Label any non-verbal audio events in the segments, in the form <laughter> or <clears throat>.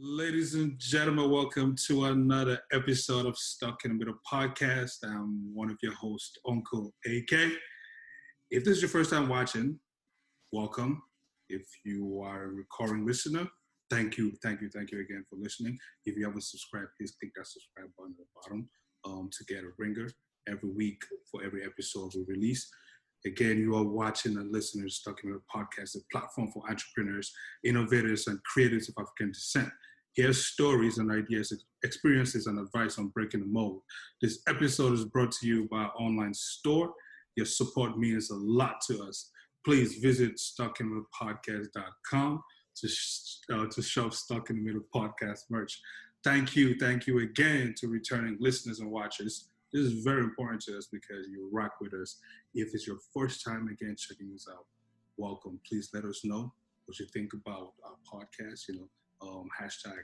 Ladies and gentlemen, welcome to another episode of Stuck in the Middle podcast. I'm one of your hosts, Uncle AK. If this is your first time watching, welcome. If you are a recurring listener, thank you, thank you, thank you again for listening. If you haven't subscribed, please click that subscribe button at the bottom um, to get a ringer every week for every episode we release. Again, you are watching and listening to Stuck in the Podcast, a platform for entrepreneurs, innovators, and creators of African descent. Hear stories and ideas, experiences, and advice on breaking the mold. This episode is brought to you by our online store. Your support means a lot to us. Please visit stuckinthepodcast.com to, uh, to shop Stuck in the Middle podcast merch. Thank you, thank you again to returning listeners and watchers. This is very important to us because you rock with us. If it's your first time again checking us out, welcome. Please let us know what you think about our podcast. You know, um, hashtag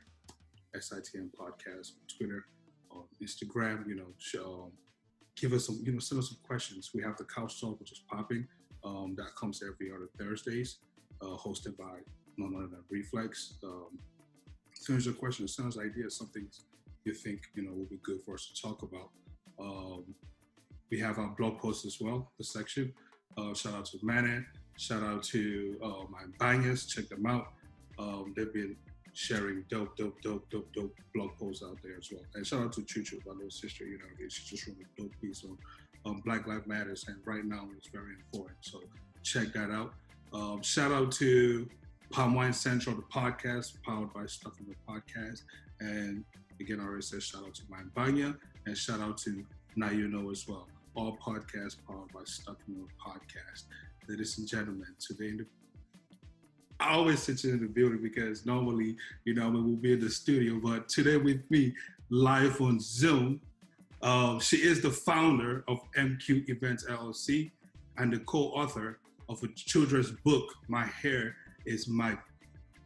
SITM podcast on Twitter, on Instagram. You know, show, um, give us some. You know, send us some questions. We have the couch talk, which is popping. Um, that comes every other Thursdays, uh, hosted by none other than Reflex. Um, send us your questions. Send us ideas. Something you think you know will be good for us to talk about. Um, we have our blog post as well, the section. Uh, shout out to Manan. Shout out to uh, my bangers. Check them out. Um, they've been sharing dope, dope, dope, dope, dope blog posts out there as well. And shout out to Chuchu, my little sister. You know, she just wrote a dope piece on um, Black Lives Matters, and right now it's very important. So check that out. Um, shout out to Palm Wine Central, the podcast powered by Stuck in the Podcast, and again, I already said shout out to my Banya and shout out to Now You Know as well. All podcasts powered by Stuck in the Podcast. Ladies and gentlemen, today in the I always sit in the building because normally, you know, we'll be in the studio, but today with me, live on Zoom, um, she is the founder of MQ Events LLC and the co-author of a children's book, My Hair is My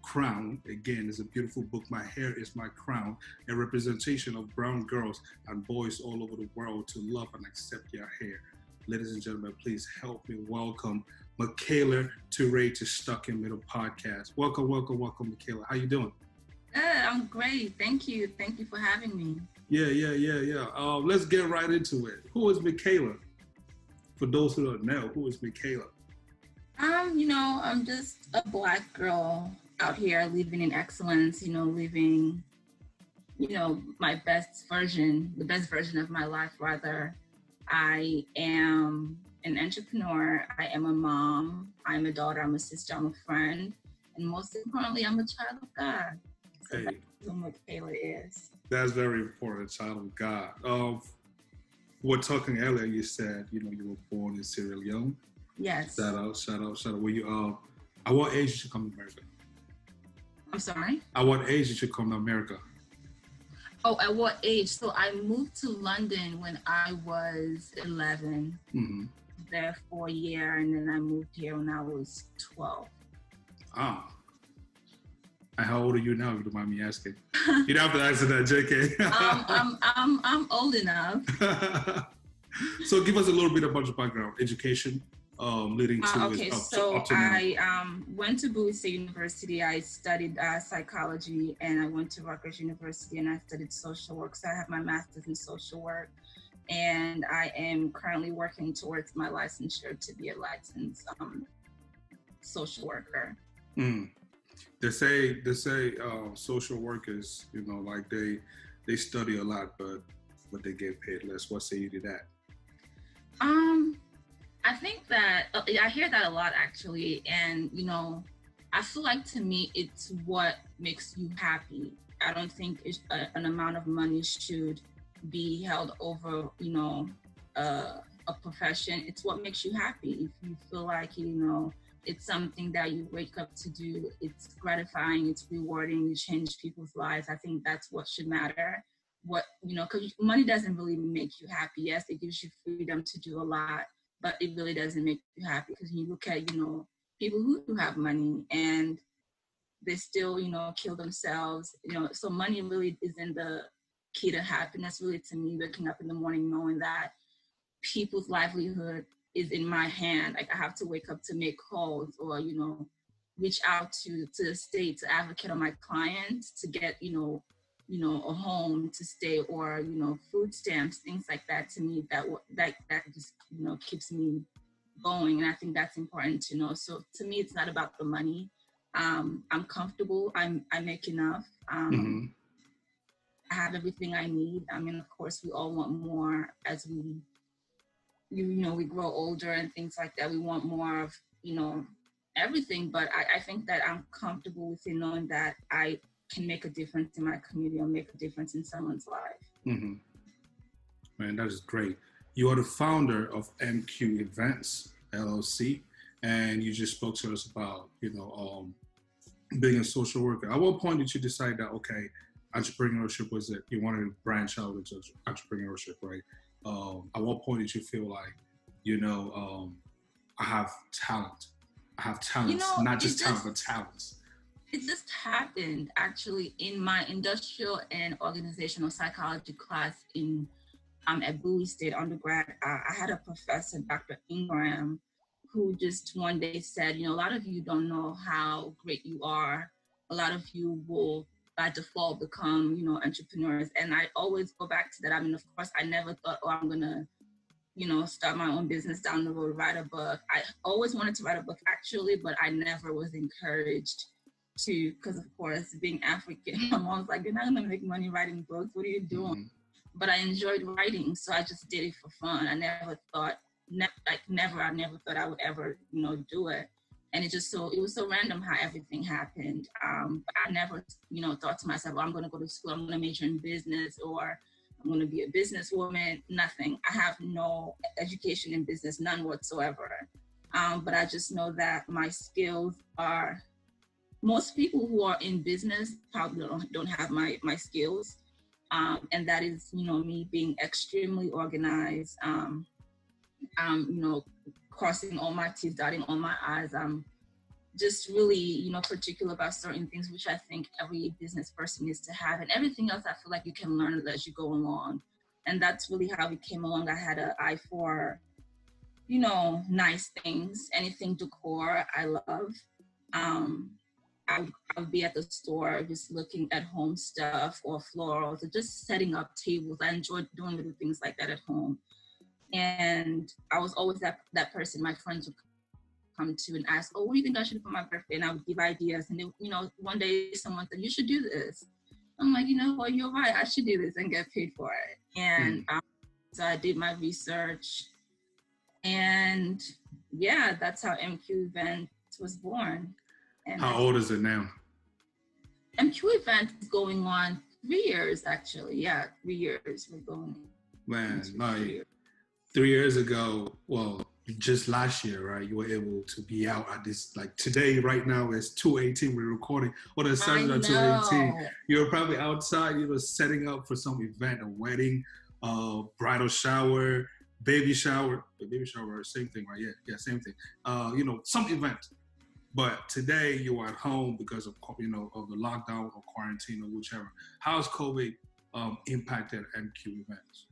Crown. Again, it's a beautiful book. My Hair is My Crown, a representation of brown girls and boys all over the world to love and accept their hair. Ladies and gentlemen, please help me welcome Michaela Toure to Stuck in Middle podcast. Welcome, welcome, welcome, Michaela. How you doing? Uh, I'm great. Thank you. Thank you for having me. Yeah, yeah, yeah, yeah. Uh, let's get right into it. Who is Michaela? For those who don't know, who is Michaela? Um, you know, I'm just a black girl out here living in excellence, you know, living, you know, my best version, the best version of my life, rather. I am an entrepreneur. I am a mom. I'm a daughter. I'm a sister. I'm a friend. And most importantly, I'm a child of God. So hey. that's what Kayla is. That's very important, child of God. Um, we're talking earlier, you said, you know, you were born in Sierra Leone. Yes. Shout out, shout out, shout out. Were you, um, at what age did you come to America? I'm sorry? At what age did you come to America? Oh, at what age? So I moved to London when I was 11. Mm-hmm. There for a year, and then I moved here when I was 12. Ah. And how old are you now, if you don't mind me asking? you don't have to answer that, JK. <laughs> um, I'm, I'm, I'm old enough. <laughs> so give us a little bit about your background, education, um, leading to uh, okay, so up to I um, went to Bowie State University. I studied uh, psychology, and I went to Rutgers University, and I studied social work. So I have my master's in social work, and I am currently working towards my licensure to be a licensed um, social worker. Mm. They say they say uh, social workers, you know, like they they study a lot, but but they get paid less. What say you to that? Um I think that uh, I hear that a lot actually, and you know, I feel like to me it's what makes you happy. I don't think a, an amount of money should be held over, you know, uh, a profession. It's what makes you happy. If you feel like you know it's something that you wake up to do, it's gratifying, it's rewarding, you change people's lives. I think that's what should matter. What you know, because money doesn't really make you happy. Yes, it gives you freedom to do a lot but it really doesn't make you happy because you look at, you know, people who do have money and they still, you know, kill themselves, you know, so money really isn't the key to happiness, really to me, waking up in the morning knowing that people's livelihood is in my hand. Like I have to wake up to make calls or, you know, reach out to to the state to advocate on my clients to get you know you know a home to stay or you know food stamps things like that to me that that that just you know keeps me going and i think that's important to know so to me it's not about the money um, i'm comfortable i'm i make enough um, mm-hmm. I have everything i need. I mean of course we all want more as we you, know we grow older and things like that. We want more of you know everything but I, I think that i'm comfortable with it knowing that i can make a difference in my community or make a difference in someone's life. Mm-hmm. man that is great. You are the founder of mq events llc and you just spoke to us about you know um, being a social worker. At what point did you decide that okay entrepreneurship was it you wanted to branch out into entrepreneurship right um, at what point did you feel like you know um, i have talent I have talents, you know, not just talent, but talents. It just happened actually in my industrial and organizational psychology class in um, at Bowie State undergrad. Uh, I had a professor, Dr. Ingram, who just one day said, you know, a lot of you don't know how great you are. A lot of you will by default become, you know, entrepreneurs. And I always go back to that. I mean, of course, I never thought, oh, I'm gonna you know, start my own business down the road, write a book. I always wanted to write a book actually, but I never was encouraged to, because of course, being African, <laughs> my mom's like, you're not gonna make money writing books. What are you doing? Mm-hmm. But I enjoyed writing, so I just did it for fun. I never thought, ne- like never, I never thought I would ever, you know, do it. And it just so it was so random how everything happened. Um, but I never, you know, thought to myself, well, I'm gonna go to school, I'm gonna major in business, or I'm going to be a businesswoman, nothing. I have no education in business, none whatsoever. Um, but I just know that my skills are, most people who are in business probably don't, don't have my, my skills. Um, and that is, you know, me being extremely organized, um, um, you know, crossing all my T's, dotting all my I's. I'm just really, you know, particular about certain things, which I think every business person needs to have. And everything else, I feel like you can learn as you go along. And that's really how we came along. I had an eye for, you know, nice things, anything decor, I love. Um, I would, I would be at the store just looking at home stuff or florals or just setting up tables. I enjoyed doing little things like that at home. And I was always that, that person. My friends would come to and ask, oh, what do you think I should do for my birthday? And I would give ideas. And then, you know, one day someone said, you should do this. I'm like, you know what, you're right. I should do this and get paid for it. And mm. um, so I did my research. And yeah, that's how MQ Event was born. And how old is it now? MQ Event is going on three years, actually. Yeah, three years we're going. Man, like three years ago, well, just last year, right? You were able to be out at this like today, right now it's 218. We're recording. What well, the sun's at 218. You're probably outside, you know, setting up for some event, a wedding, uh, bridal shower, baby shower, baby shower, same thing, right? Yeah, yeah, same thing. Uh, you know, some event. But today you are at home because of you know of the lockdown or quarantine or whichever. How's COVID um, impacted MQ events?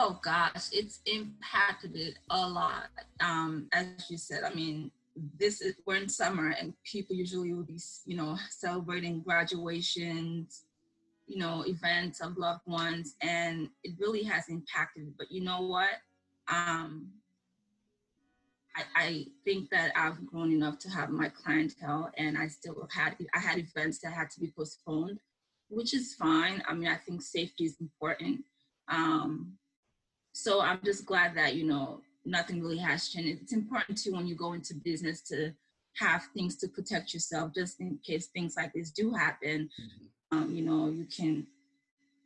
Oh gosh, it's impacted it a lot. Um, as you said, I mean, this is we're in summer and people usually will be, you know, celebrating graduations, you know, events of loved ones, and it really has impacted. But you know what? Um, I, I think that I've grown enough to have my clientele, and I still have had I had events that had to be postponed, which is fine. I mean, I think safety is important. Um, so I'm just glad that, you know, nothing really has changed. It's important too when you go into business to have things to protect yourself just in case things like this do happen. Mm-hmm. Um, you know, you can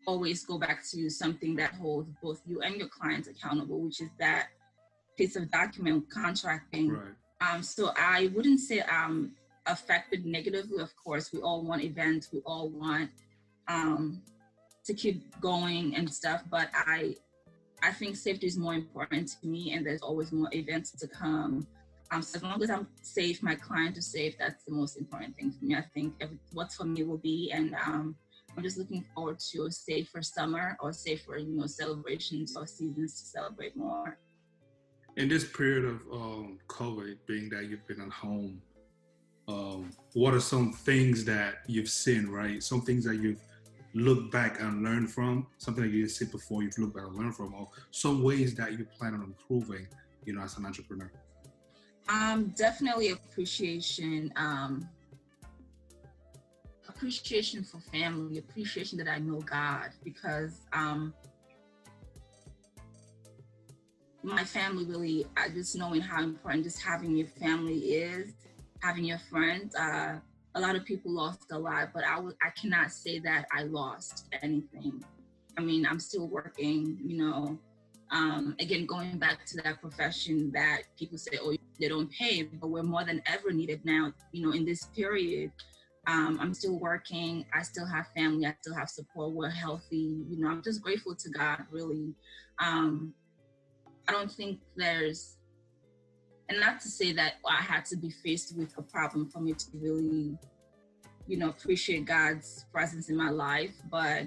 always go back to something that holds both you and your clients accountable, which is that piece of document contracting. Right. Um, so I wouldn't say I'm affected negatively. Of course, we all want events, we all want um, to keep going and stuff, but I I think safety is more important to me, and there's always more events to come. Um, so as long as I'm safe, my client is safe. That's the most important thing for me. I think every, what's for me will be, and um, I'm just looking forward to a safer summer or safer, you know, celebrations or seasons to celebrate more. In this period of um, COVID, being that you've been at home, um, what are some things that you've seen, right? Some things that you've looked back and learn from, something that you didn't see before, you've looked back and learned from, or some ways that you plan on improving, you know, as an entrepreneur. Um, definitely appreciation. Um, appreciation for family, appreciation that I know God, because um, my family really, I just knowing how important just having your family is, having your friends. Uh, a lot of people lost a lot, but I I cannot say that I lost anything. I mean, I'm still working, you know. Um, again, going back to that profession that people say, oh, they don't pay, but we're more than ever needed now, you know, in this period. Um, I'm still working. I still have family. I still have support. We're healthy. You know, I'm just grateful to God, really. Um, I don't think there's, and not to say that I had to be faced with a problem for me to really, you know, appreciate God's presence in my life, but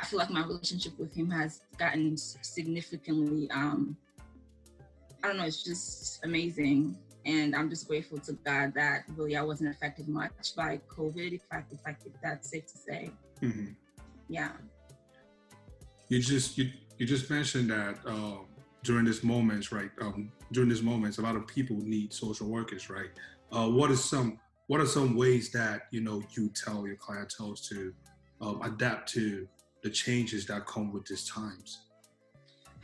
I feel like my relationship with Him has gotten significantly, um, I don't know, it's just amazing. And I'm just grateful to God that really I wasn't affected much by COVID, if I, if, I, if that's safe to say. Mm-hmm. Yeah. You just you you just mentioned that um, during this moments, right? Um, during this moments, a lot of people need social workers, right? Uh, what is some what are some ways that you know you tell your clientele to um, adapt to the changes that come with these times?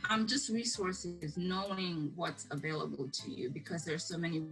Um, just resources, knowing what's available to you because there's so many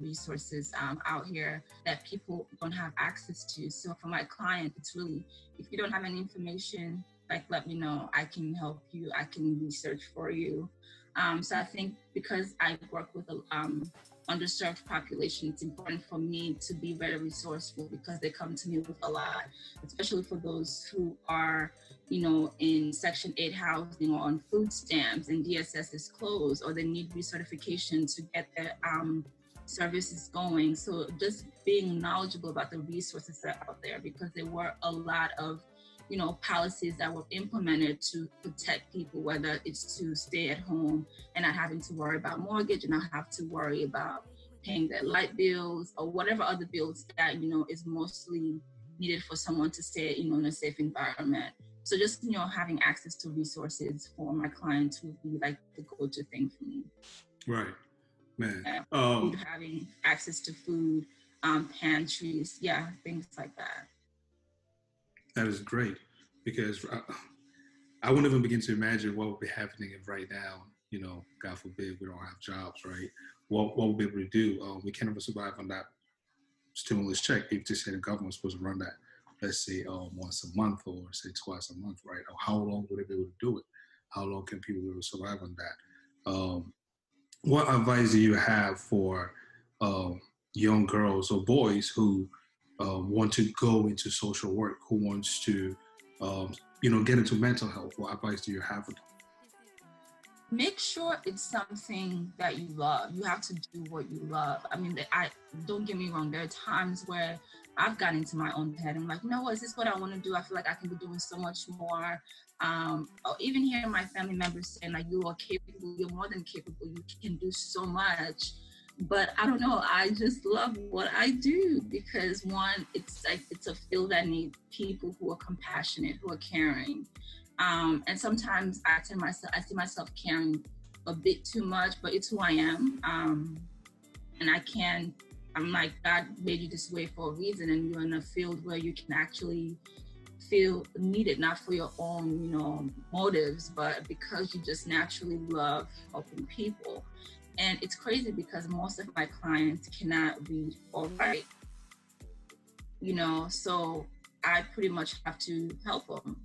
resources um, out here that people don't have access to. So for my client, it's really if you don't have any information, like let me know. I can help you. I can research for you. Um, so i think because i work with a um, underserved population it's important for me to be very resourceful because they come to me with a lot especially for those who are you know in section 8 housing or on food stamps and dss is closed or they need recertification to get their um, services going. So just being knowledgeable about the resources that are out there because there were a lot of you know, policies that were implemented to protect people, whether it's to stay at home and not having to worry about mortgage and not have to worry about paying their light bills or whatever other bills that, you know, is mostly needed for someone to stay, you know, in a safe environment. So just, you know, having access to resources for my clients would be like the go-to thing for me. Right. Man. Yeah, um, having access to food, um, pantries, yeah, things like that. That is great because I, I wouldn't even begin to imagine what would be happening if right now, you know, God forbid, we don't have jobs, right? What what we'll be able to do? Um, we can't ever survive on that stimulus check. If to say the government's supposed to run that, let's say um, once a month or say twice a month, right? How long would they be able to do it? How long can people be able to survive on that? Um, what advice do you have for um, young girls or boys who uh, want to go into social work, who wants to, um, you know, get into mental health? What advice do you have for them? Make sure it's something that you love. You have to do what you love. I mean, I don't get me wrong. There are times where I've gotten into my own head. I'm like, no, is this what I want to do? I feel like I can be doing so much more. Um, even hearing my family members saying like, you are capable. You're more than capable. You can do so much but I don't know. I just love what I do because one, it's like it's a field that needs people who are compassionate, who are caring. Um, and sometimes I tell myself, I see myself caring a bit too much, but it's who I am. Um, and I can, I'm like, God made you this way for a reason, and you're in a field where you can actually feel needed, not for your own, you know, motives, but because you just naturally love helping people. And it's crazy because most of my clients cannot read or write, you know, so I pretty much have to help them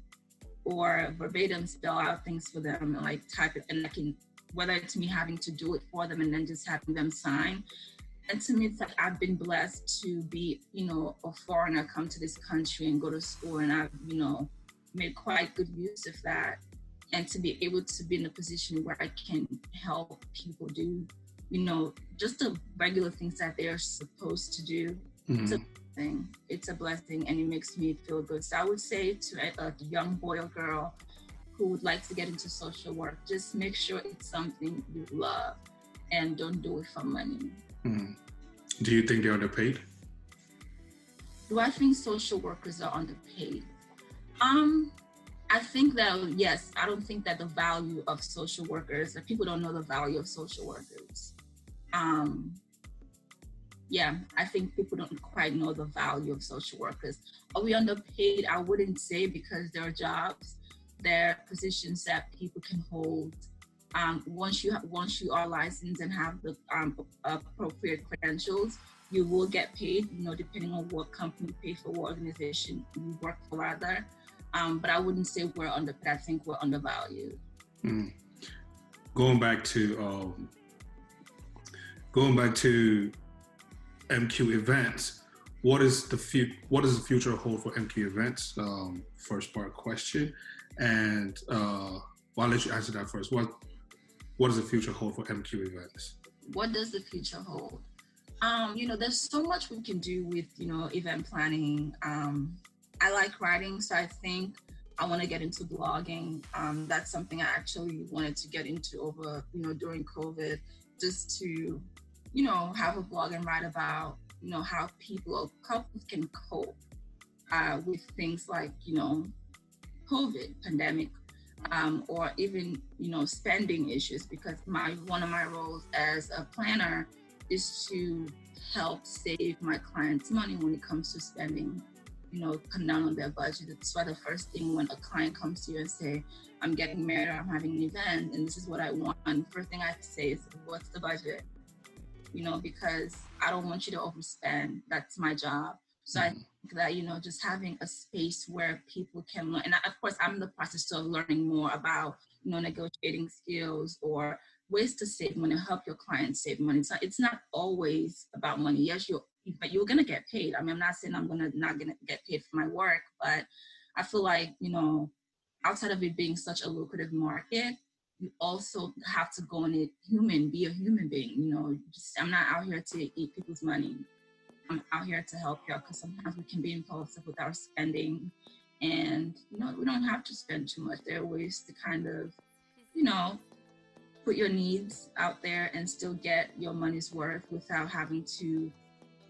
or verbatim spell out things for them and like type it. And I can, whether it's me having to do it for them and then just having them sign. And to me, it's like I've been blessed to be, you know, a foreigner, come to this country and go to school. And I've, you know, made quite good use of that and to be able to be in a position where I can help people do, you know, just the regular things that they're supposed to do. Mm-hmm. It's a thing. It's a blessing, and it makes me feel good. So I would say to a, a young boy or girl who would like to get into social work, just make sure it's something you love, and don't do it for money. Mm-hmm. Do you think they're underpaid? Do I think social workers are underpaid? Um, I think that yes, I don't think that the value of social workers, that people don't know the value of social workers. Um, yeah, I think people don't quite know the value of social workers. Are we underpaid? I wouldn't say because there are jobs, there are positions that people can hold. Um, once you once you are licensed and have the um, appropriate credentials, you will get paid. You know, depending on what company you pay for, what organization you work for, rather. Um, but I wouldn't say we're underpaid. I think we're undervalued. Mm. Going back to um, going back to MQ events. What is the fu- What does the future hold for MQ events? Um, first part question, and uh, well, I'll let you answer that first. What What does the future hold for MQ events? What does the future hold? Um, you know, there's so much we can do with you know event planning. Um, I like writing, so I think I want to get into blogging. Um, that's something I actually wanted to get into over you know during COVID, just to you know, have a blog and write about, you know, how people, couples can cope uh, with things like, you know, COVID pandemic, um, or even, you know, spending issues. Because my one of my roles as a planner is to help save my clients money when it comes to spending you know, come down on their budget. That's why the first thing when a client comes to you and say, I'm getting married or I'm having an event and this is what I want, first thing I say is, what's the budget? you know, because I don't want you to overspend. That's my job. So mm-hmm. I think that, you know, just having a space where people can learn. And of course, I'm in the process of learning more about, you know, negotiating skills or ways to save money, help your clients save money. So it's not always about money. Yes, you but you're gonna get paid. I mean, I'm not saying I'm gonna not gonna get paid for my work, but I feel like, you know, outside of it being such a lucrative market, you also have to go in it human, be a human being. You know, just, I'm not out here to eat people's money. I'm out here to help you because sometimes we can be impulsive with our spending. And, you know, we don't have to spend too much. There are ways to kind of, you know, put your needs out there and still get your money's worth without having to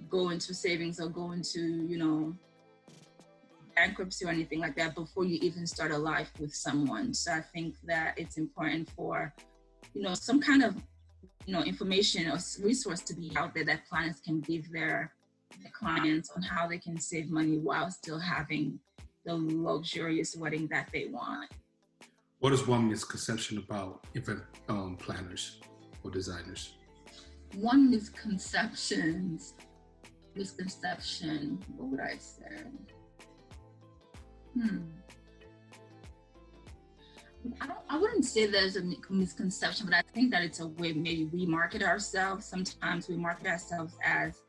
go into savings or go into, you know, bankruptcy or anything like that before you even start a life with someone. So I think that it's important for, you know, some kind of, you know, information or resource to be out there that clients can give their, their clients on how they can save money while still having the luxurious wedding that they want. What is one misconception about event um, planners or designers? One misconception, misconception, what would I say? Hmm. I, don't, I wouldn't say there's a misconception, but I think that it's a way maybe we market ourselves. Sometimes we market ourselves as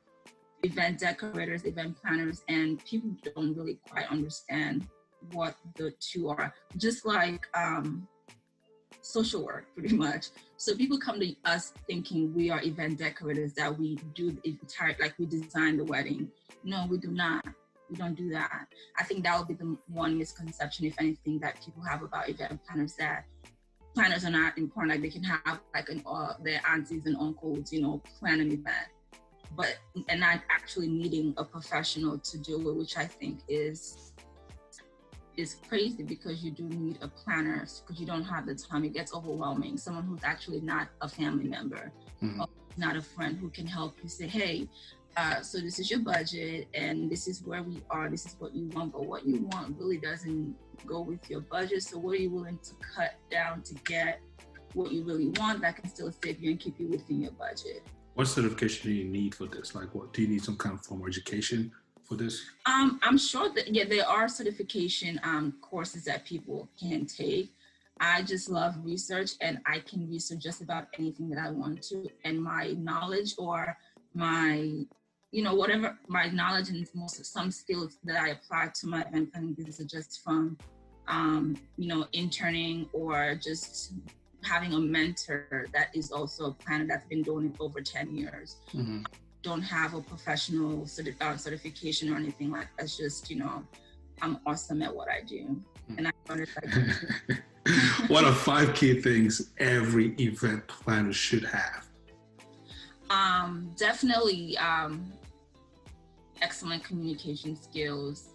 event decorators, event planners, and people don't really quite understand what the two are. Just like um, social work, <laughs> pretty much. So people come to us thinking we are event decorators, that we do the entire, like we design the wedding. No, we do not we don't do that. I think that would be the one misconception, if anything, that people have about event planners that planners are not important. Like they can have like an, uh, their aunties and uncles, you know, plan an event, but and not actually needing a professional to do it, which I think is is crazy because you do need a planner because you don't have the time. It gets overwhelming. Someone who's actually not a family member, mm-hmm. not a friend who can help you say, hey, uh, so this is your budget and this is where we are this is what you want but what you want really doesn't go with your budget so what are you willing to cut down to get what you really want that can still save you and keep you within your budget what certification do you need for this like what do you need some kind of formal education for this um, i'm sure that yeah there are certification um, courses that people can take I just love research and I can research just about anything that I want to. And my knowledge or my you know, whatever my knowledge and most some skills that I apply to my event planning business are just from, um, you know, interning or just having a mentor that is also a planner that's been doing it over 10 years. Mm-hmm. Don't have a professional uh, certification or anything like that. It's just, you know, I'm awesome at what I do. Mm-hmm. And I like, <laughs> <laughs> what are five key things every event planner should have? Um, definitely um, excellent communication skills,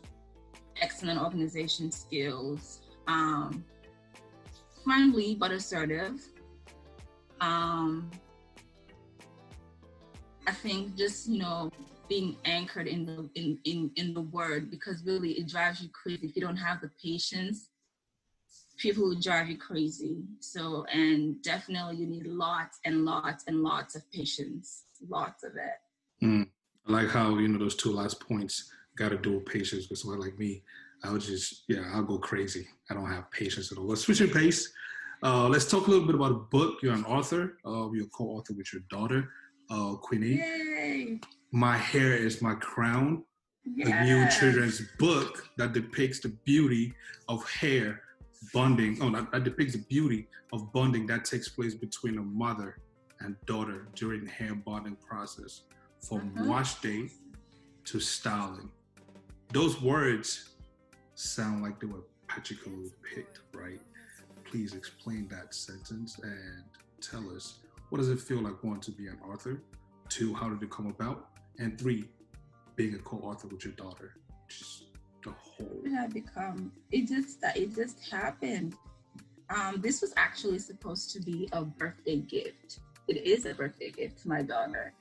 excellent organization skills, um, friendly but assertive. Um, I think just you know being anchored in the in, in in the word because really it drives you crazy if you don't have the patience. People will drive you crazy. So and definitely you need lots and lots and lots of patience, lots of it. Mm. I like how you know those two last points got to do with patience. Because someone like me, I'll just yeah, I'll go crazy. I don't have patience at all. Let's switch your pace. Uh, let's talk a little bit about a book. You're an author. Uh, you're co-author with your daughter, uh, Queenie. Yay! My hair is my crown. Yes. A new children's book that depicts the beauty of hair bonding. Oh, that, that depicts the beauty of bonding that takes place between a mother and daughter during the hair bonding process, from Mhm. wash day to styling. Those words sound like they were particularly picked, right? Please explain that sentence and tell us what does it feel like one to be an author, two how did it come about, and three being a co-author with your daughter. Just the whole. Had become it just it just happened. Um, this was actually supposed to be a birthday gift. It is a birthday gift to my daughter.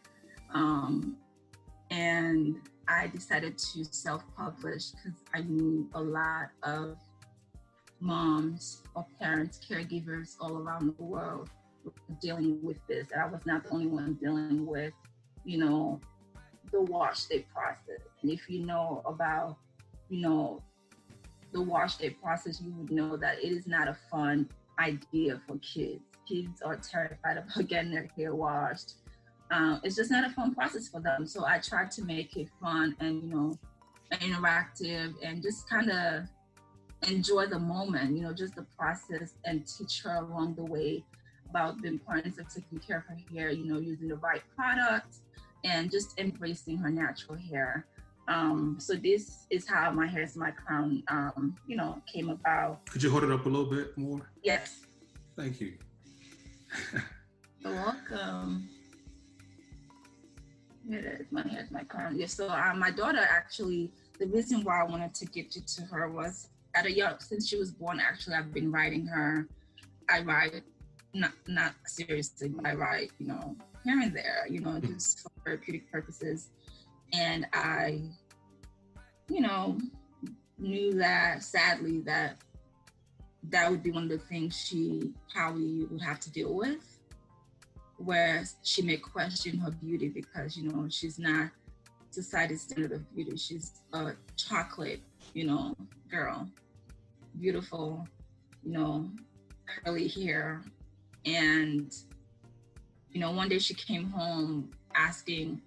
Um, and I decided to self-publish because I knew a lot of moms or parents, caregivers all around the world dealing with this. And I was not the only one dealing with, you know, the wash day process. And if you know about, you know, the wash day process, you would know that it is not a fun idea for kids. Kids are terrified about <laughs> getting their hair washed. Um, it's just not a fun process for them. So I tried to make it fun and, you know, interactive and just kind of enjoy the moment, you know, just the process and teach her along the way about the importance of taking care of her hair, you know, using the right products and just embracing her natural hair. Um, so this is how my hair is my crown, um, you know, came about. Could you hold it up a little bit more? Yes, Thank you. <laughs> you're welcome. Here it is. My hair is my crown. Yeah. So uh, my daughter actually, the reason why I wanted to gift it to her was at a young since she was born. Actually, I've been writing her. I write not not seriously, but I write you know here and there, you know, hmm. just for therapeutic purposes. And I, you know, knew that sadly that that would be one of the things she probably would have to deal with where she may question her beauty because you know she's not society's standard of beauty. She's a chocolate you know girl. Beautiful you know curly hair and you know one day she came home asking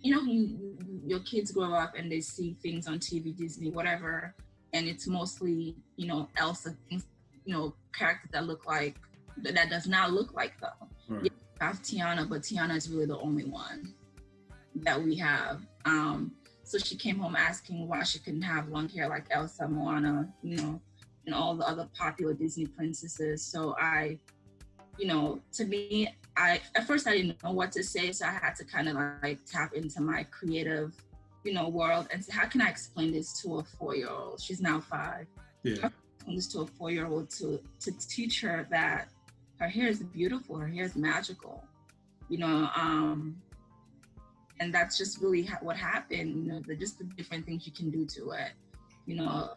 you know you, you- your kids grow up and they see things on tv disney whatever and it's mostly you know elsa things you know characters that look like that that does not look like them Right. have Tiana, but Tiana is really the only one that we have. Um, so she came home asking why she couldn't have long hair like Elsa, Moana, you know, and all the other popular Disney princesses. So I, you know, to me, I at first I didn't know what to say, so I had to kind of like tap into my creative, you know, world and say, how can I explain this to a four-year-old? She's now five Yeah. explain this to a four-year-old to to teach her that her hair is beautiful, her hair is magical, you know. Um, and that's just really ha- what happened, you know, the, just the different things you can do to it, you know.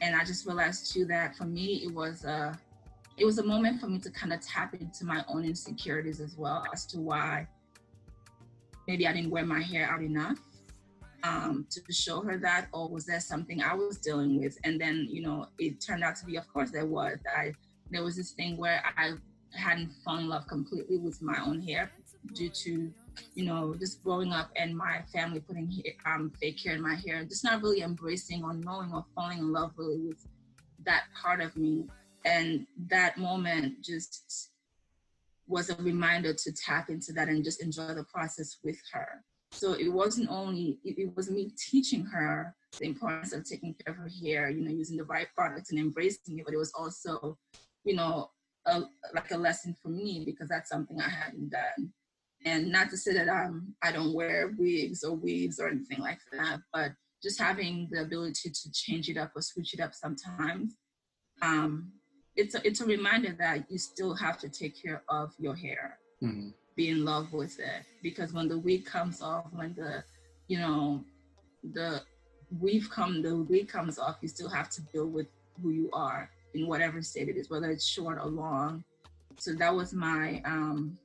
And I just realized too that for me it was a it was a moment for me to kind of tap into my own insecurities as well as to why maybe I didn't wear my hair out enough um, to show her that, or was there something I was dealing with? And then, you know, it turned out to be, of course, there was. I there was this thing where I hadn't fallen in love completely with my own hair due to, you know, just growing up and my family putting um, fake hair in my hair, just not really embracing or knowing or falling in love really with that part of me. And that moment just was a reminder to tap into that and just enjoy the process with her. So it wasn't only, it, was me teaching her the importance of taking care of her hair, you know, using the right products and embracing it, but it was also, you know, a, like a lesson for me because that's something I hadn't done. And not to say that um, I don't wear wigs or weaves or anything like that, but just having the ability to change it up or switch it up sometimes. Um, it's a, it's a reminder that you still have to take care of your hair, mm-hmm. be in love with it, because when the wig comes off, when the you know the weave come the wig comes off, you still have to deal with who you are in whatever state it is, whether it's short or long. So that was my um,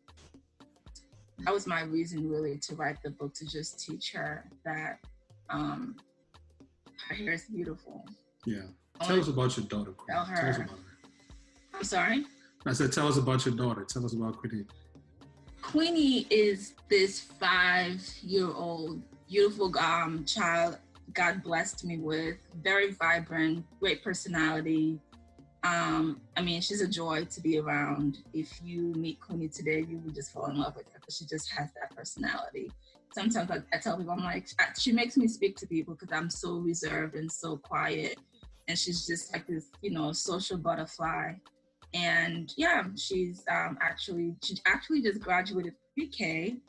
that was my reason really to write the book to just teach her that um, her hair is beautiful. Yeah. Tell us about your daughter. Queen. Tell her. Tell us about her. I'm sorry. I said, tell us about your daughter. Tell us about Queenie. Queenie is this five-year-old beautiful um, child God blessed me with. Very vibrant, great personality. Um, I mean, she's a joy to be around. If you meet Queenie today, you would just fall in love with her because she just has that personality. Sometimes I, I tell people, I'm like, she makes me speak to people because I'm so reserved and so quiet. And she's just like this, you know, social butterfly. And yeah, she's um, actually, she actually just graduated pre-K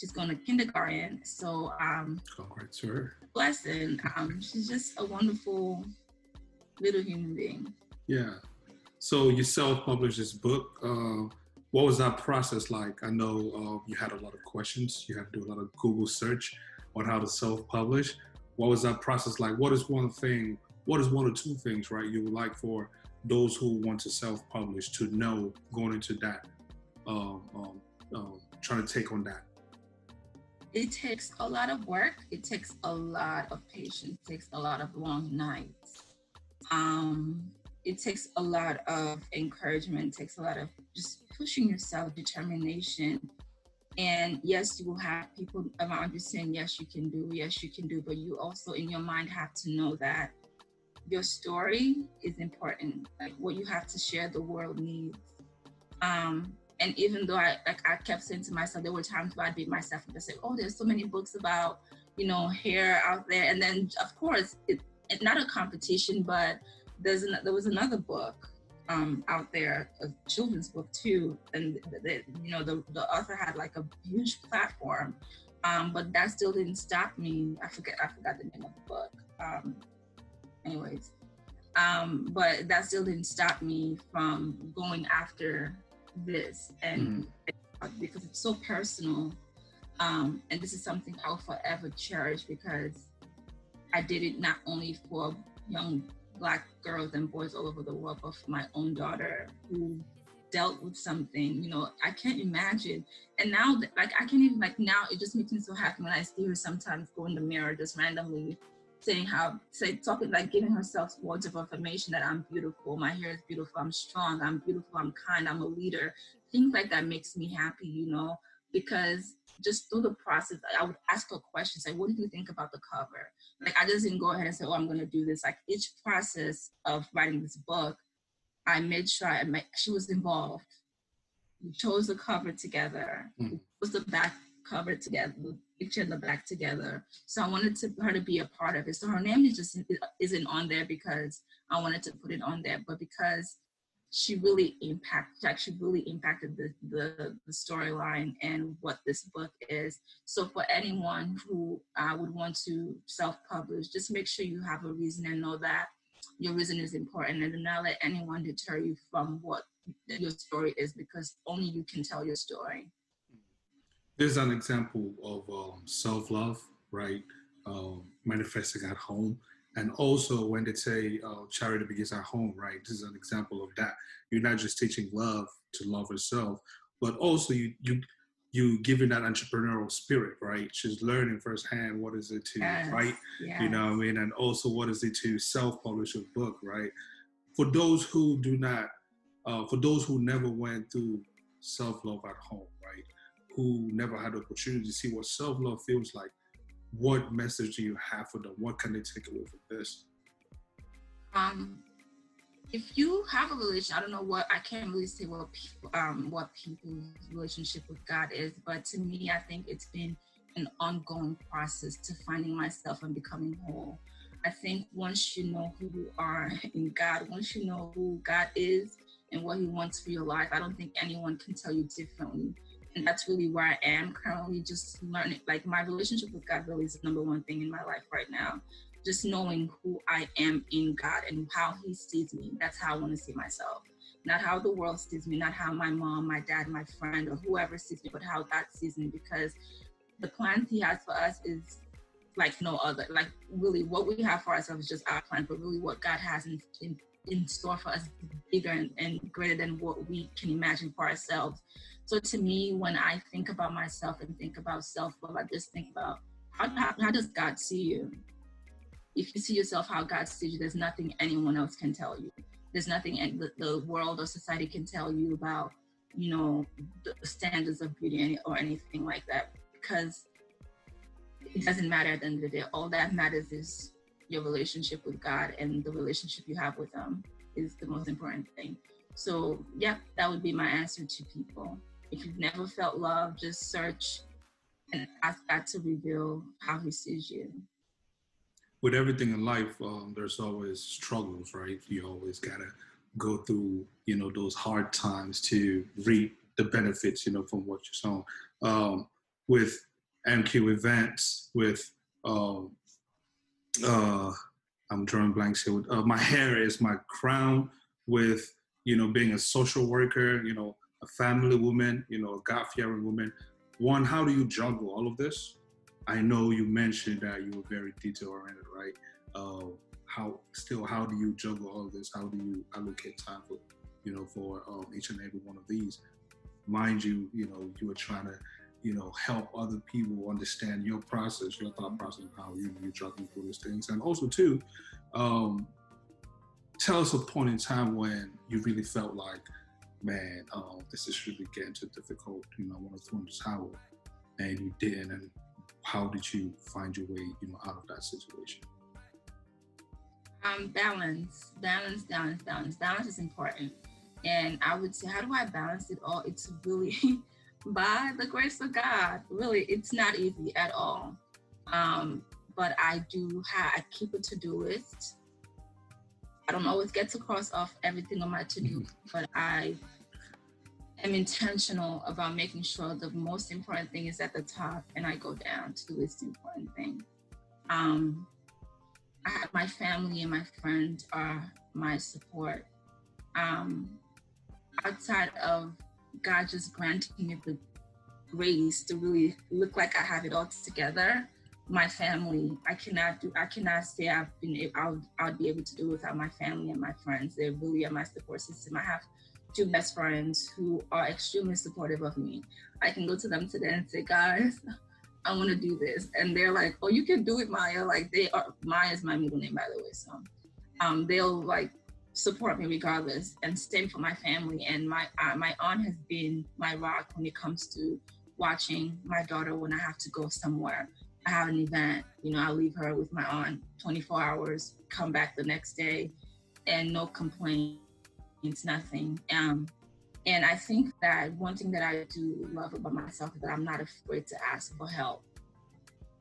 She's going to kindergarten. So um congrats to her. Blessing. Um, she's just a wonderful little human being. Yeah. So you self-published this book. Uh, what was that process like? I know uh, you had a lot of questions. You had to do a lot of Google search on how to self-publish. What was that process like? What is one thing? What is one or two things, right? You would like for those who want to self-publish to know going into that, um, um, um, trying to take on that it takes a lot of work. It takes a lot of patience. It takes a lot of long nights. Um, it takes a lot of encouragement. It takes a lot of just pushing yourself, determination. And yes, you will have people around you saying, yes, you can do, yes, you can do. But you also, in your mind, have to know that your story is important. Like what you have to share, the world needs. Um, and even though I like I kept saying to myself, there were times where I'd beat myself up and say, "Oh, there's so many books about you know hair out there." And then of course, it, it's not a competition, but there's an, there was another book um, out there, a children's book too, and the, the, you know the the author had like a huge platform, um, but that still didn't stop me. I forget I forgot the name of the book. Um, anyways, um, but that still didn't stop me from going after this and mm-hmm. because it's so personal um, and this is something i'll forever cherish because i did it not only for young black girls and boys all over the world but for my own daughter who dealt with something you know i can't imagine. And now like i can't even like now it just makes me so happy when i see her sometimes go in the mirror just randomly saying how say talking like giving herself words of affirmation that I'm beautiful, my hair is beautiful, I'm strong, I'm beautiful, I'm kind, I'm a leader. Things like that makes me happy, you know, because just through the process, I would ask her questions like, what do you think about the cover? Like I just didn't go ahead and say, oh, I'm gonna do this. Like each process of writing this book, I made sure I made, she was involved. We chose the cover together. Mm. Was the back cover together, the picture in the back together. So I wanted to, her to be a part of it. So her name is just isn't on there because I wanted to put it on there, but because she really impacted, she really impacted the, the, the storyline and what this book is. So for anyone who uh, would want to self-publish, just make sure you have a reason and know that your reason is important and do not let anyone deter you from what your story is because only you can tell your story there's an example of um, self-love, right? Um, manifesting at home. And also when they say uh, charity begins at home, right? This is an example of that. You're not just teaching love to love herself, but also you you you giving that entrepreneurial spirit, right? She's learning firsthand what is it to yes, write, yes. you know what I mean? And also what is it to self-publish a book, right? For those who do not, uh, for those who never went through self-love at home? Who never had the opportunity to see what self love feels like, what message do you have for them? What can they take away from this? Um, if you have a relationship, I don't know what I can't really say what people, um, what people's relationship with God is, but to me, I think it's been an ongoing process to finding myself and becoming whole. I think once you know who you are in God, once you know who God is and what He wants for your life, I don't think anyone can tell you differently and that's really where I am currently. Just learning, like my relationship with God really is the number one thing in my life right now. Just knowing who I am in God and how He sees me. That's how I want to see myself. Not how the world sees me, not how my mom, my dad, my friend, or whoever sees me, but how God sees me. Because the plans He has for us is like no other. Like really, what we have for ourselves is just our plan, but really, what God has in, in in store for us bigger and, and, greater than what we can imagine for ourselves. So to me, when I think about myself and think about self love, I just think about how, how, how does God see you? If you see yourself how God sees you, there's nothing anyone else can tell you. There's nothing the, the world or society can tell you about, you know, the standards of beauty or anything like that, because it doesn't matter at the end of the day. All that matters is your relationship with God and the relationship you have with them is the most important thing. So, yeah, that would be my answer to people. If you've never felt love, just search and ask God to reveal how He sees you. With everything in life, um, there's always struggles, right? You always gotta go through, you know, those hard times to reap the benefits, you know, from what you're sown. Um, with MQ events, with um, uh, I'm drawing blanks here. Uh, my <laughs> hair is my crown with, you know, being a social worker, you know, a family woman, you know, a God-fearing woman. One, how do you juggle all of this? I know you mentioned that you were very detail-oriented, right? Uh, how still, how do you juggle all of this? How do you allocate time for, you know, for um, each and every one of these? Mind you, you know, you were trying to you know, help other people understand your process, your thought process, how you, you're juggling through these things. And also, too, um, tell us a point in time when you really felt like, man, um, this is really getting too difficult. You know, I want to throw in the towel, and you didn't. And how did you find your way, you know, out of that situation? Um, balance, balance, balance, balance. Balance is important. And I would say, how do I balance it all? It's really <laughs> by the grace of God. Really, it's not easy at all. Um, but I do have, I keep a to do list. I don't always get to cross off everything on my to do, mm-hmm. but I am intentional about making sure the most important thing is at the top and I go down to the least important thing. Um, I have my family and my friends are my support. Um, outside of God just granting me the grace to really look like I have it all together. My family, I cannot do. I cannot say I've been. I'll. I'll be able to do without my family and my friends. They really are my support system. I have two best friends who are extremely supportive of me. I can go to them today and say, guys, I want to do this, and they're like, "Oh, you can do it, Maya." Like they are. Maya is my middle name, by the way. So, um, they'll like support me regardless and stand for my family. And my uh, my aunt has been my rock when it comes to watching my daughter when I have to go somewhere. I have an event, you know, I leave her with my aunt 24 hours, come back the next day, and no complaints, it's nothing. Um, and I think that one thing that I do love about myself is that I'm not afraid to ask for help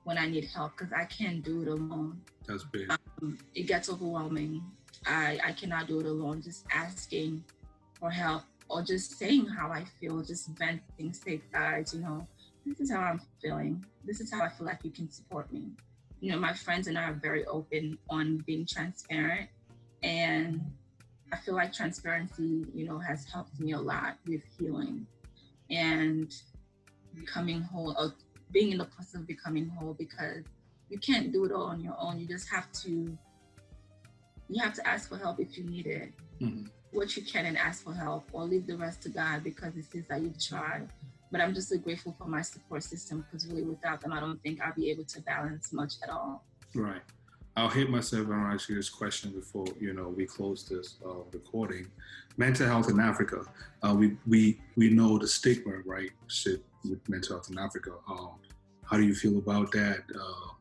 when I need help because I can't do it alone. That's big. Um, it gets overwhelming I, I cannot do it alone. Just asking for help or just saying how I feel, just venting, say, guys, you know, this is how I'm feeling. This is how I feel like you can support me. You know, my friends and I are very open on being transparent. And I feel like transparency, you know, has helped me a lot with healing and becoming whole, or being in the process of becoming whole because you can't do it all on your own. You just have to you have to ask for help if you need it. Mm-hmm. What you can and ask for help, or leave the rest to God because it says that you've tried. But I'm just so grateful for my support system because really without them, I don't think I'll be able to balance much at all. Right. I'll hit myself and I'll ask you this question before you know we close this uh, recording. Mental health in Africa, uh, we we we know the stigma, right? Shit with mental health in Africa. Um, how do you feel about that? Uh,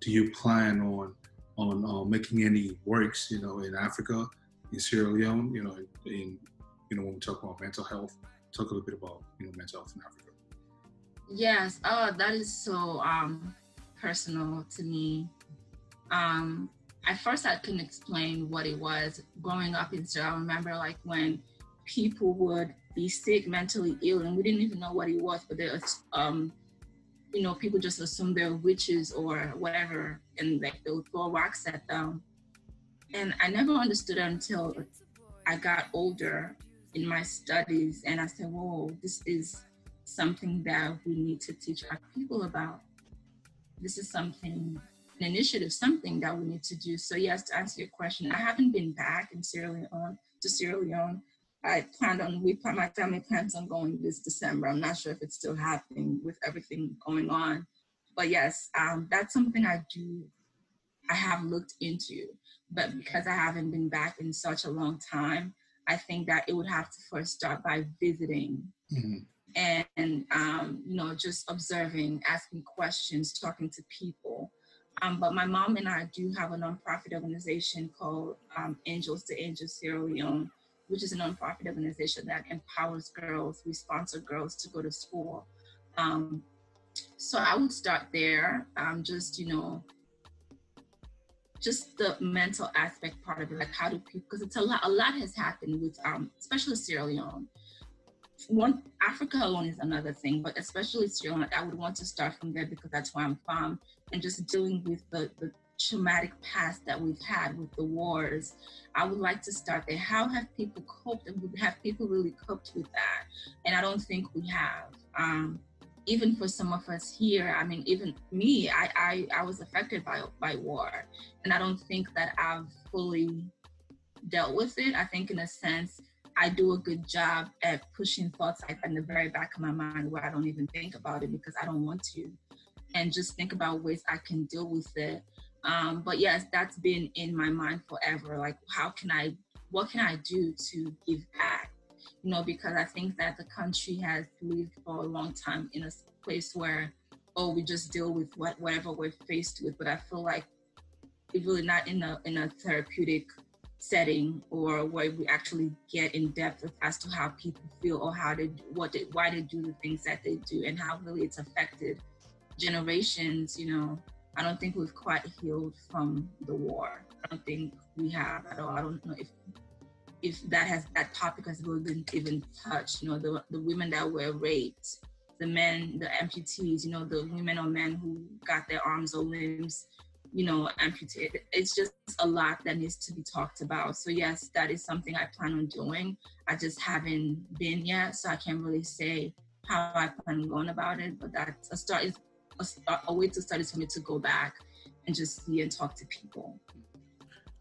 do you plan on on uh, making any works, you know, in Africa, in Sierra Leone, you know, in, you know, when we talk about mental health, talk a little bit about, you know, mental health in Africa. Yes, oh, that is so um, personal to me. Um, at first, I couldn't explain what it was. Growing up in Sierra, I remember like when people would be sick, mentally ill, and we didn't even know what it was. But there, um, you know, people just assume they're witches or whatever, and like they'll throw rocks at them. Um, and I never understood until I got older in my studies, and I said, "Whoa, this is something that we need to teach our people about. This is something." An initiative, something that we need to do. So yes, to answer your question, I haven't been back in Sierra Leone to Sierra Leone I planned on, we plan, my family plans on going this December. I'm not sure if it's still happening with everything going on. But yes, um, that's something I do, I have looked into. But because I haven't been back in such a long time, I think that it would have to first start by visiting mm-hmm. and, um, you know, just observing, asking questions, talking to people. Um, but my mom and I do have a nonprofit organization called um, Angels to Angels Sierra Leone which is a nonprofit organization that empowers girls. We sponsor girls to go to school. Um, so I would start there, um, just, you know, just the mental aspect part of it, like how do people, because it's a lot, a lot has happened with, um, especially Sierra Leone. One, Africa alone is another thing, but especially Sierra Leone, I would want to start from there because that's where I'm from, and just dealing with the, the traumatic past that we've had with the wars. I would like to start there. How have people coped? And have people really coped with that? And I don't think we have. Um, even for some of us here, I mean, even me, I, I, I was affected by by war, and I don't think that I've fully dealt with it. I think, in a sense, I do a good job at pushing thoughts like in the very back of my mind where I don't even think about it because I don't want to, and just think about ways I can deal with it um, but yes, that's been in my mind forever. Like, how can I, what can I do to give back? You know, because I think that the country has lived for a long time in a place where, oh, we just deal with what whatever we're faced with. But I feel like it's really not in a in a therapeutic setting or where we actually get in depth as to how people feel or how they what they, why they do the things that they do and how really it's affected generations you know I don't think we've quite healed from the war. I don't think we have at all. I don't know if if that has that topic has been even touched. You know, the the women that were raped, the men, the amputees. You know, the women or men who got their arms or limbs, you know, amputated. It's just a lot that needs to be talked about. So yes, that is something I plan on doing. I just haven't been yet, so I can't really say how I plan on going about it. But that's a start. Is a, a way to start is for me to go back and just see and talk to people.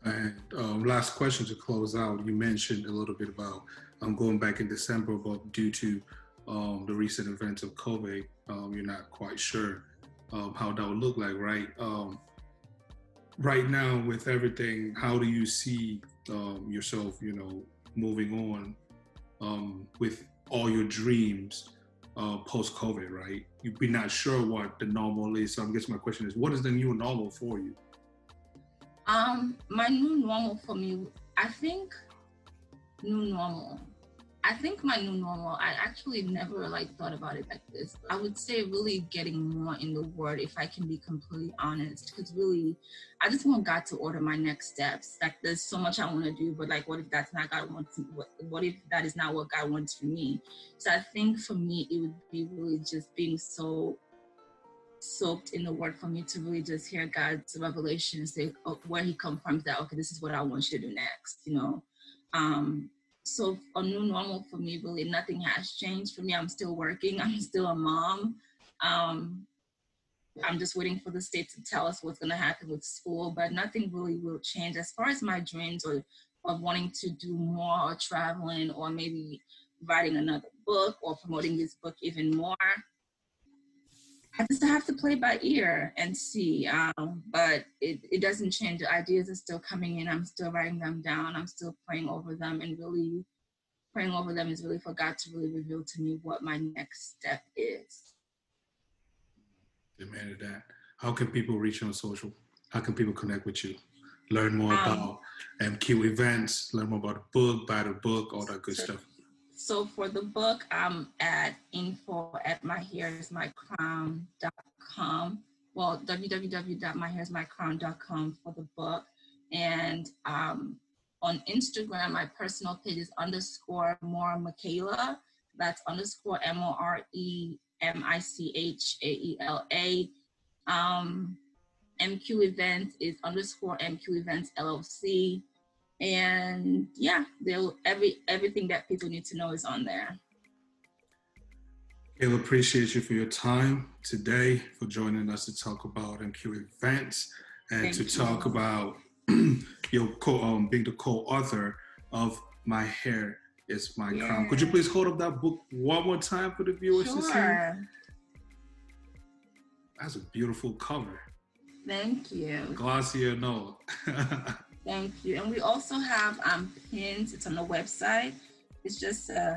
And um, last question to close out. You mentioned a little bit about um, going back in December, but due to um, the recent events of COVID, um, you're not quite sure um, how that would look like, right? Um, right now, with everything, how do you see yourself, you know, moving on with all your dreams uh, post COVID, right? You'd be not sure what the normal is. So I guess my question is, what is the new normal for you? Um, my new normal for me, I think new normal I think my new normal, I actually never like thought about it like this. I would say really getting more in the word if I can be completely honest. Because really, I just want God to order my next steps. Like there's so much I want to do, but like what if that's not God wants what what if that is not what God wants for me? So I think for me it would be really just being so soaked in the word for me to really just hear God's revelation say oh, where he comes from that okay this is what I want you to do next, you know. Um so a new normal for me really nothing has changed for me. I'm still working. <laughs> I'm still a mom. Um, i'm just waiting for the state to tell us what's going to happen with school but nothing really will change. As far as my dreams or of wanting to do more or traveling or maybe writing another book or promoting this book even more I just have to play by ear and see. Um, but it, it doesn't change. The ideas are still coming in. I'm still writing them down. I'm still praying over them and really praying over them is really for God to really reveal to me what my next step is. Demanded that. How can people reach you on social? How can people connect with you? Learn more um, about MQ events, learn more about the book, buy the book, all that good stuff. So for the book, I'm at info at myhairsmycrown.com. Well, www.myhairsmycrown.com for the book. And um, on Instagram, my personal page is underscore more Michaela. That's underscore M O R E M I C H A E L A. Um, MQ Events is underscore MQ Events LLC. And yeah, they'll every everything that people need to know is on there. Kayla, appreciate you for your time today, for joining us to talk about MQ Events and Thank to you. talk about <clears throat> your co um, being the co-author of My Hair is My yeah. Crown. Could you please hold up that book one more time for the viewers sure. to see? That's a beautiful cover. Thank you. Glossier no. <laughs> Thank you. And we also have um, pins. It's on the website. It's just uh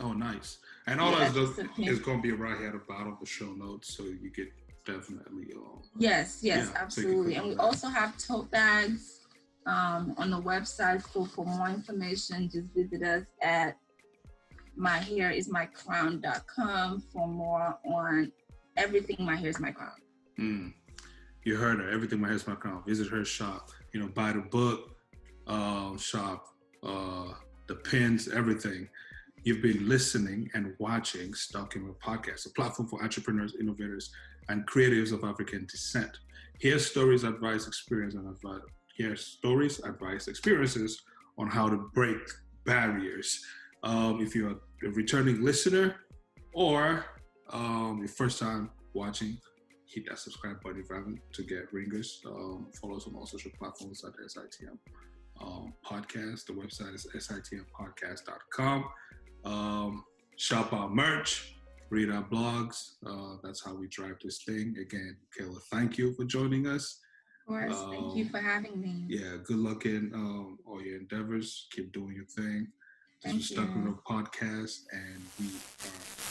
Oh, nice. And all yeah, that's is going to be right here at the bottom of the show notes, so you get definitely. Um, yes, yes, yeah, absolutely. And we that. also have tote bags um, on the website. So for more information, just visit us at myhairismycrown.com for more on everything My Hair is My Crown. Mm. You heard her. Everything My Hair is My Crown. Visit her shop. You know, buy the book, uh, shop, uh, the pins, everything. You've been listening and watching Stuck in a Podcast, a platform for entrepreneurs, innovators, and creatives of African descent. Hear stories, advice, experience, and advice. Hear stories, advice, experiences on how to break barriers. Um, if you're a returning listener or um, your first time watching, hit that subscribe button if you haven't to get ringers. Um, follow us on all social platforms at SITM um, Podcast. The website is sitmpodcast.com. Um, shop our merch read our blogs. Uh, that's how we drive this thing. Again, Kayla, thank you for joining us. Of course, um, thank you um, for having me. Yeah, good luck in um, all your endeavors. Keep doing your thing. This thank is Stuck in a Podcast, and we are